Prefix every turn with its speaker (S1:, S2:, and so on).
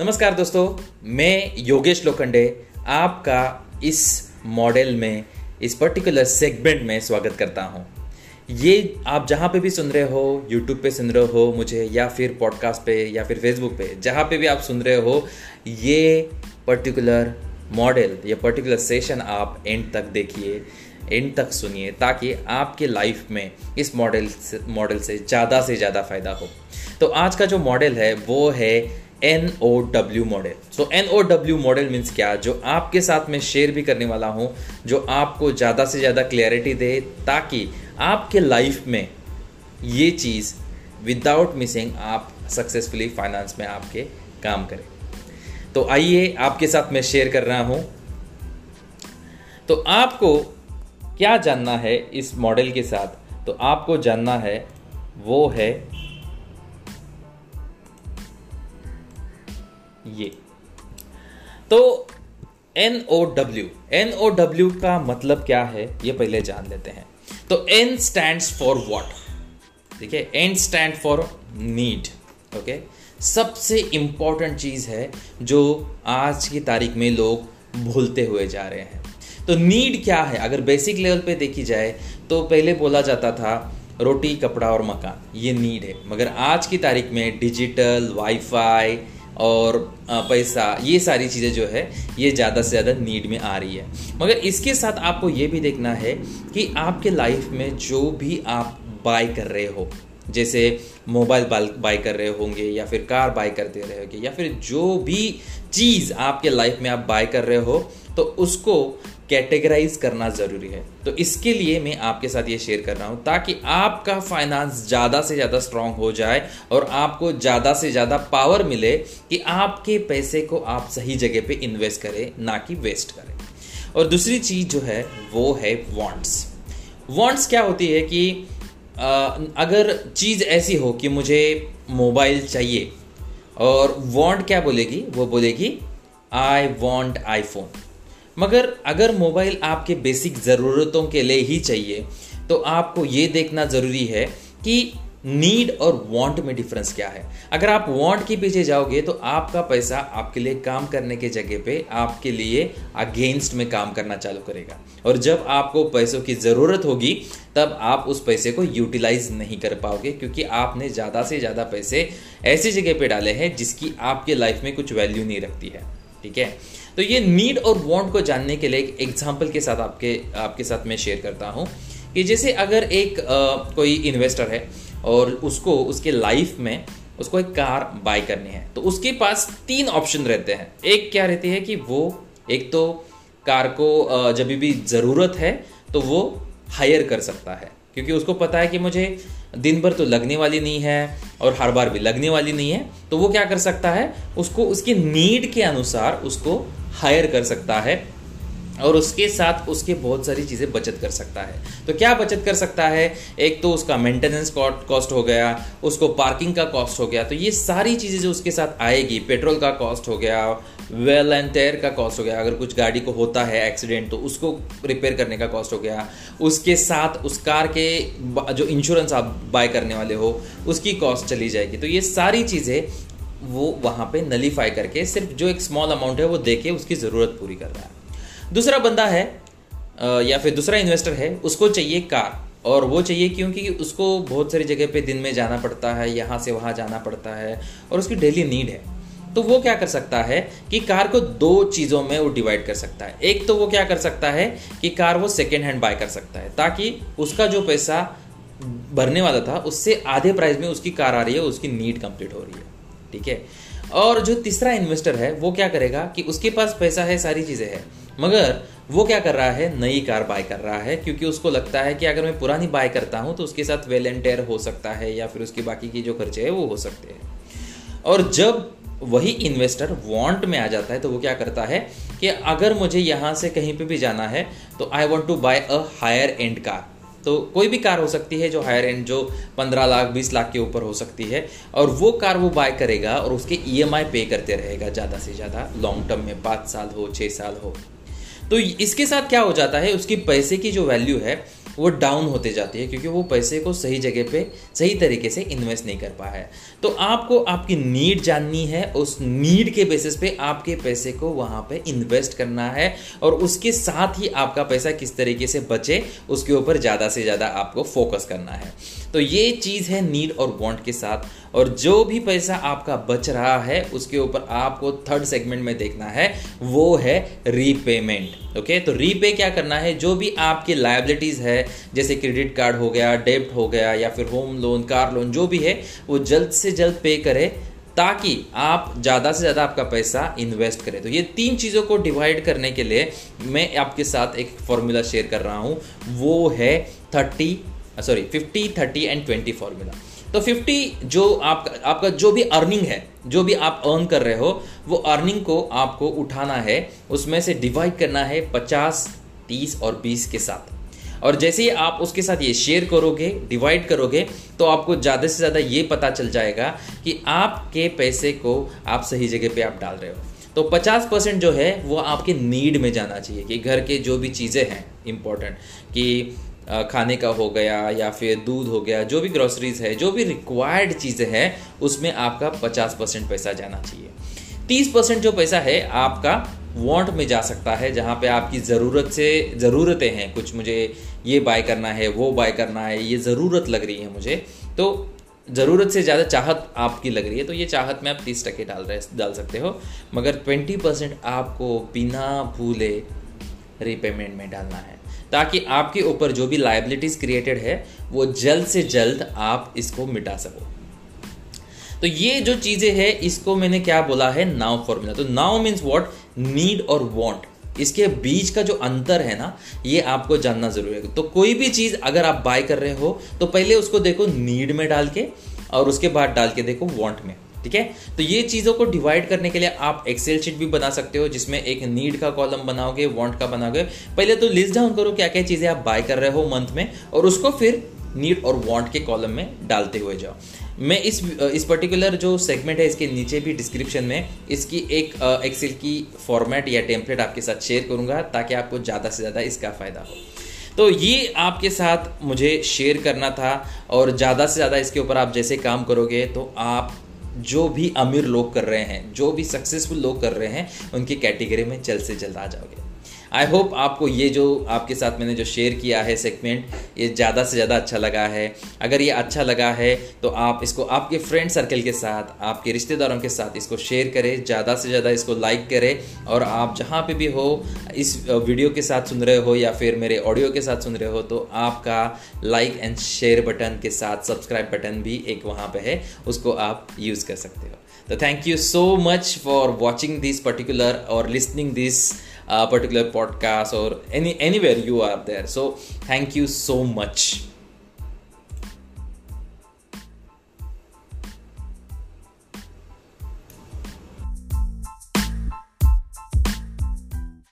S1: नमस्कार दोस्तों, मैं योगेश लोखंडे आपका इस मॉडल में, इस पर्टिकुलर सेगमेंट में स्वागत करता हूँ। ये आप जहाँ पे भी सुन रहे हो यूट्यूब पे सुन रहे हो मुझे, या फिर पॉडकास्ट पे, या फिर फेसबुक पे, जहाँ पे भी आप सुन रहे हो, ये पर्टिकुलर मॉडल ये पर्टिकुलर सेशन आप एंड तक देखिए एंड तक सुनिए, ताकि आपके लाइफ में इस मॉडल मॉडल से ज़्यादा से ज़्यादा फ़ायदा हो। तो आज का जो मॉडल है, वो है N O W model so N O W model means क्या? जो आपके साथ में शेयर भी करने वाला हूँ, जो आपको ज़्यादा से ज़्यादा क्लैरिटी दे, ताकि आपके लाइफ में ये चीज़ विदाउट मिसिंग आप सक्सेसफुली फाइनेंस में आपके काम करें। तो आइए आपके साथ मैं शेयर कर रहा हूँ। तो आपको क्या जानना है इस मॉडल के साथ? तो आपको जानना है, वो है ये। तो N O W N O W का मतलब क्या है, ये पहले जान लेते हैं। तो एन स्टैंड फॉर वॉट ठीक है N stand for need okay सबसे इंपॉर्टेंट चीज़ है जो आज की तारीख में लोग भूलते हुए जा रहे हैं। तो नीड क्या है? अगर बेसिक लेवल पे देखी जाए तो पहले बोला जाता था रोटी, कपड़ा और मकान। ये नीड है। मगर आज की तारीख में डिजिटल वाईफाई और पैसा, ये सारी चीज़ें जो है, ये ज़्यादा से ज़्यादा नीड में आ रही है। मगर इसके साथ आपको ये भी देखना है कि आपके लाइफ में जो भी आप बाय कर रहे हो जैसे मोबाइल बाय कर रहे होंगे या फिर कार बाय कर दे रहे होंगे या फिर जो भी चीज़ आपके लाइफ में आप बाय कर रहे हो तो उसको कैटेगराइज करना ज़रूरी है। तो इसके लिए मैं आपके साथ ये शेयर कर रहा हूँ, ताकि आपका फाइनेंस ज़्यादा से ज़्यादा स्ट्रांग हो जाए और आपको ज़्यादा से ज़्यादा पावर मिले कि आपके पैसे को आप सही जगह पे इन्वेस्ट करें, ना कि वेस्ट करें। और दूसरी चीज़ जो है, वो है वॉन्ट्स वॉन्ट्स क्या होती है कि अगर चीज़ ऐसी हो कि मुझे मोबाइल चाहिए और वांट क्या बोलेगी? वो बोलेगी आई वॉन्ट आईफोन मगर अगर मोबाइल आपके बेसिक ज़रूरतों के लिए ही चाहिए तो आपको ये देखना ज़रूरी है कि नीड और वांट में डिफरेंस क्या है? अगर आप वांट के पीछे जाओगे तो आपका पैसा आपके लिए काम करने के जगह पे आपके लिए अगेंस्ट में काम करना चालू करेगा। और जब आपको पैसों की ज़रूरत होगी तब आप उस पैसे को यूटिलाइज नहीं कर पाओगे क्योंकि आपने ज़्यादा से ज़्यादा पैसे ऐसी जगह पे डाले हैं जिसकी आपके लाइफ में कुछ वैल्यू नहीं रखती है। ठीक है? तो ये नीड और वांट को जानने के लिए एक एग्ज़ाम्पल के साथ आपके आपके साथ मैं शेयर करता हूँ कि जैसे अगर एक आ, कोई इन्वेस्टर है और उसको, उसके लाइफ में उसको एक कार बाय करनी है। तो उसके पास तीन ऑप्शन रहते हैं। एक क्या रहती है कि वो, एक तो कार को जब भी ज़रूरत है तो वो हायर कर सकता है। क्योंकि उसको पता है कि मुझे दिन भर तो लगने वाली नहीं है और हर बार भी लगने वाली नहीं है तो वो क्या कर सकता है, उसको, उसकी नीड के अनुसार उसको हायर कर सकता है। और उसके साथ उसके बहुत सारी चीज़ें बचत कर सकता है। तो क्या बचत कर सकता है? एक तो उसका मेंटेनेंस कॉस्ट हो गया, उसको पार्किंग का कॉस्ट हो गया तो ये सारी चीज़ें जो उसके साथ आएगी पेट्रोल का कॉस्ट हो गया वेल एंड टेयर का कॉस्ट हो गया, अगर कुछ गाड़ी को होता है एक्सीडेंट तो उसको रिपेयर करने का कॉस्ट हो गया। उसके साथ उस कार के जो इंश्योरेंस आप बाय करने वाले हो, उसकी कॉस्ट चली जाएगी। तो ये सारी चीज़ें वो वहाँ पे नलीफाई करके सिर्फ़ जो एक स्मॉल अमाउंट है वो दे के उसकी ज़रूरत पूरी कर रहा है। दूसरा बंदा है या फिर दूसरा इन्वेस्टर है, उसको चाहिए कार। और वो चाहिए क्योंकि उसको बहुत सारी जगह पे दिन में जाना पड़ता है, यहाँ से वहाँ जाना पड़ता है, और उसकी डेली नीड है। तो वो क्या कर सकता है कि कार को दो चीज़ों में वो डिवाइड कर सकता है। एक तो वो क्या कर सकता है कि कार वो सेकेंड हैंड बाय कर सकता है, ताकि उसका जो पैसा भरने वाला था, उससे आधे प्राइस में उसकी कार आ रही है, उसकी नीड कंप्लीट हो रही है। ठीक है? और जो तीसरा इन्वेस्टर है, वो क्या करेगा कि उसके पास पैसा है, सारी चीज़ें हैं। मगर वो क्या कर रहा है? नई कार बाय कर रहा है, क्योंकि उसको लगता है कि अगर मैं पुरानी बाय करता हूँ तो उसके साथ वेल एंड टेयर हो सकता है, या फिर उसकी बाकी की जो खर्चे है, वो हो सकते हैं। और जब वही इन्वेस्टर वांट में आ जाता है तो वो क्या करता है कि अगर मुझे यहाँ से कहीं पे भी जाना है तो I want to buy a high end car तो कोई भी कार हो सकती है जो हायर एंड जो पंद्रह लाख, बीस लाख के ऊपर हो सकती है, और वो कार वो बाय करेगा और उसके ई e पे करते रहेगा, ज़्यादा से ज़्यादा लॉन्ग टर्म में, पाँच साल हो छः साल हो। तो इसके साथ क्या हो जाता है उसकी पैसे की जो वैल्यू है वो डाउन होते जाती है क्योंकि वो पैसे को सही जगह पे, सही तरीके से इन्वेस्ट नहीं कर पाया है तो आपको आपकी नीड जाननी है, उस नीड के बेसिस पे आपके पैसे को वहाँ पे इन्वेस्ट करना है और उसके साथ ही आपका पैसा किस तरीके से बचे, उसके ऊपर ज़्यादा से ज़्यादा आपको फोकस करना है। तो ये चीज़ है नीड और वांट के साथ और जो भी पैसा आपका बच रहा है, उसके ऊपर आपको थर्ड सेगमेंट में देखना है, वो है रीपेमेंट ओके तो रीपे क्या करना है? जो भी आपकी लाइबिलिटीज़ है जैसे क्रेडिट कार्ड हो गया, डेब्ट हो गया या फिर होम लोन, कार लोन, जो भी है, वो जल्द से जल्द पे करे ताकि आप ज़्यादा से ज़्यादा आपका पैसा इन्वेस्ट करें। तो ये तीन चीज़ों को डिवाइड करने के लिए मैं आपके साथ एक फॉर्मूला शेयर कर रहा हूँ। वो है thirty, sorry, fifty, thirty and twenty formula. तो 50 जो आपका आपका जो भी अर्निंग है, जो भी आप अर्न कर रहे हो, वो अर्निंग को आपको उठाना है। उसमें से डिवाइड करना है 50 30 और 20 के साथ। और जैसे ही आप उसके साथ ये शेयर करोगे डिवाइड करोगे तो आपको ज़्यादा से ज़्यादा ये पता चल जाएगा कि आपके पैसे को आप सही जगह पे आप डाल रहे हो। तो 50 परसेंट जो है, वो आपके नीड में जाना चाहिए कि घर के जो भी चीज़ें हैं इम्पोर्टेंट कि खाने का हो गया या फिर दूध हो गया, जो भी ग्रोसरीज है, जो भी रिक्वायर्ड चीज़ें हैं, उसमें आपका पचास परसेंट पैसा जाना चाहिए। तीस परसेंट जो पैसा है, आपका वांट में जा सकता है, जहाँ पे आपकी ज़रूरत से, ज़रूरतें हैं, कुछ मुझे ये बाय करना है, वो बाय करना है, ये ज़रूरत लग रही है मुझे। तो ज़रूरत से ज़्यादा चाहत आपकी लग रही है तो ये चाहत में आप तीस टके डाल रहे, डाल सकते हो। मगर ट्वेंटी परसेंट आपको बिना भूले रीपेमेंट में डालना है, ताकि आपके ऊपर जो भी लाइबिलिटीज क्रिएटेड है, वो जल्द से जल्द आप इसको मिटा सको। तो ये जो चीज़ें हैं, इसको मैंने क्या बोला है नाउ फॉर्मूला तो नाउ मीन्स वॉट नीड और वांट इसके बीच का जो अंतर है ना, ये आपको जानना ज़रूरी है। तो कोई भी चीज़ अगर आप बाय कर रहे हो तो पहले उसको देखो नीड में डाल के और उसके बाद डाल के देखो वांट में, ठीक है? तो ये चीज़ों को डिवाइड करने के लिए आप एक्सेल शीट भी बना सकते हो, जिसमें एक नीड का कॉलम बनाओगे वांट का बनाओगे। पहले तो लिस्ट डाउन करो क्या क्या चीज़ें आप बाय कर रहे हो मंथ में और उसको फिर नीड और वांट के कॉलम में डालते हुए जाओ। मैं इस इस पर्टिकुलर जो सेगमेंट है, इसके नीचे भी डिस्क्रिप्शन में इसकी एक एक्सेल की फॉर्मेट या टेम्पलेट आपके साथ शेयर करूँगा ताकि आपको ज़्यादा से ज़्यादा इसका फ़ायदा हो। तो ये आपके साथ मुझे शेयर करना था और ज़्यादा से ज़्यादा इसके ऊपर आप जैसे काम करोगे तो आप जो भी अमीर लोग कर रहे हैं, जो भी सक्सेसफुल लोग कर रहे हैं, उनकी कैटेगरी में जल्द से जल्द आ जाओगे। आई होप आपको ये जो आपके साथ मैंने जो शेयर किया है सेगमेंट ये ज़्यादा से ज़्यादा अच्छा लगा है। अगर ये अच्छा लगा है तो आप इसको, आपके फ्रेंड सर्कल के साथ, आपके रिश्तेदारों के साथ इसको शेयर करें, ज़्यादा से ज़्यादा इसको लाइक करें। और आप जहाँ पे भी हो, इस वीडियो के साथ सुन रहे हो या फिर मेरे ऑडियो के साथ सुन रहे हो तो आपका लाइक एंड शेयर बटन के साथ सब्सक्राइब बटन भी एक वहाँ पर है, उसको आप यूज़ कर सकते हो। तो thank you so much for watching this particular और listening this uh, particular podcast or any anywhere you are there. So thank you so much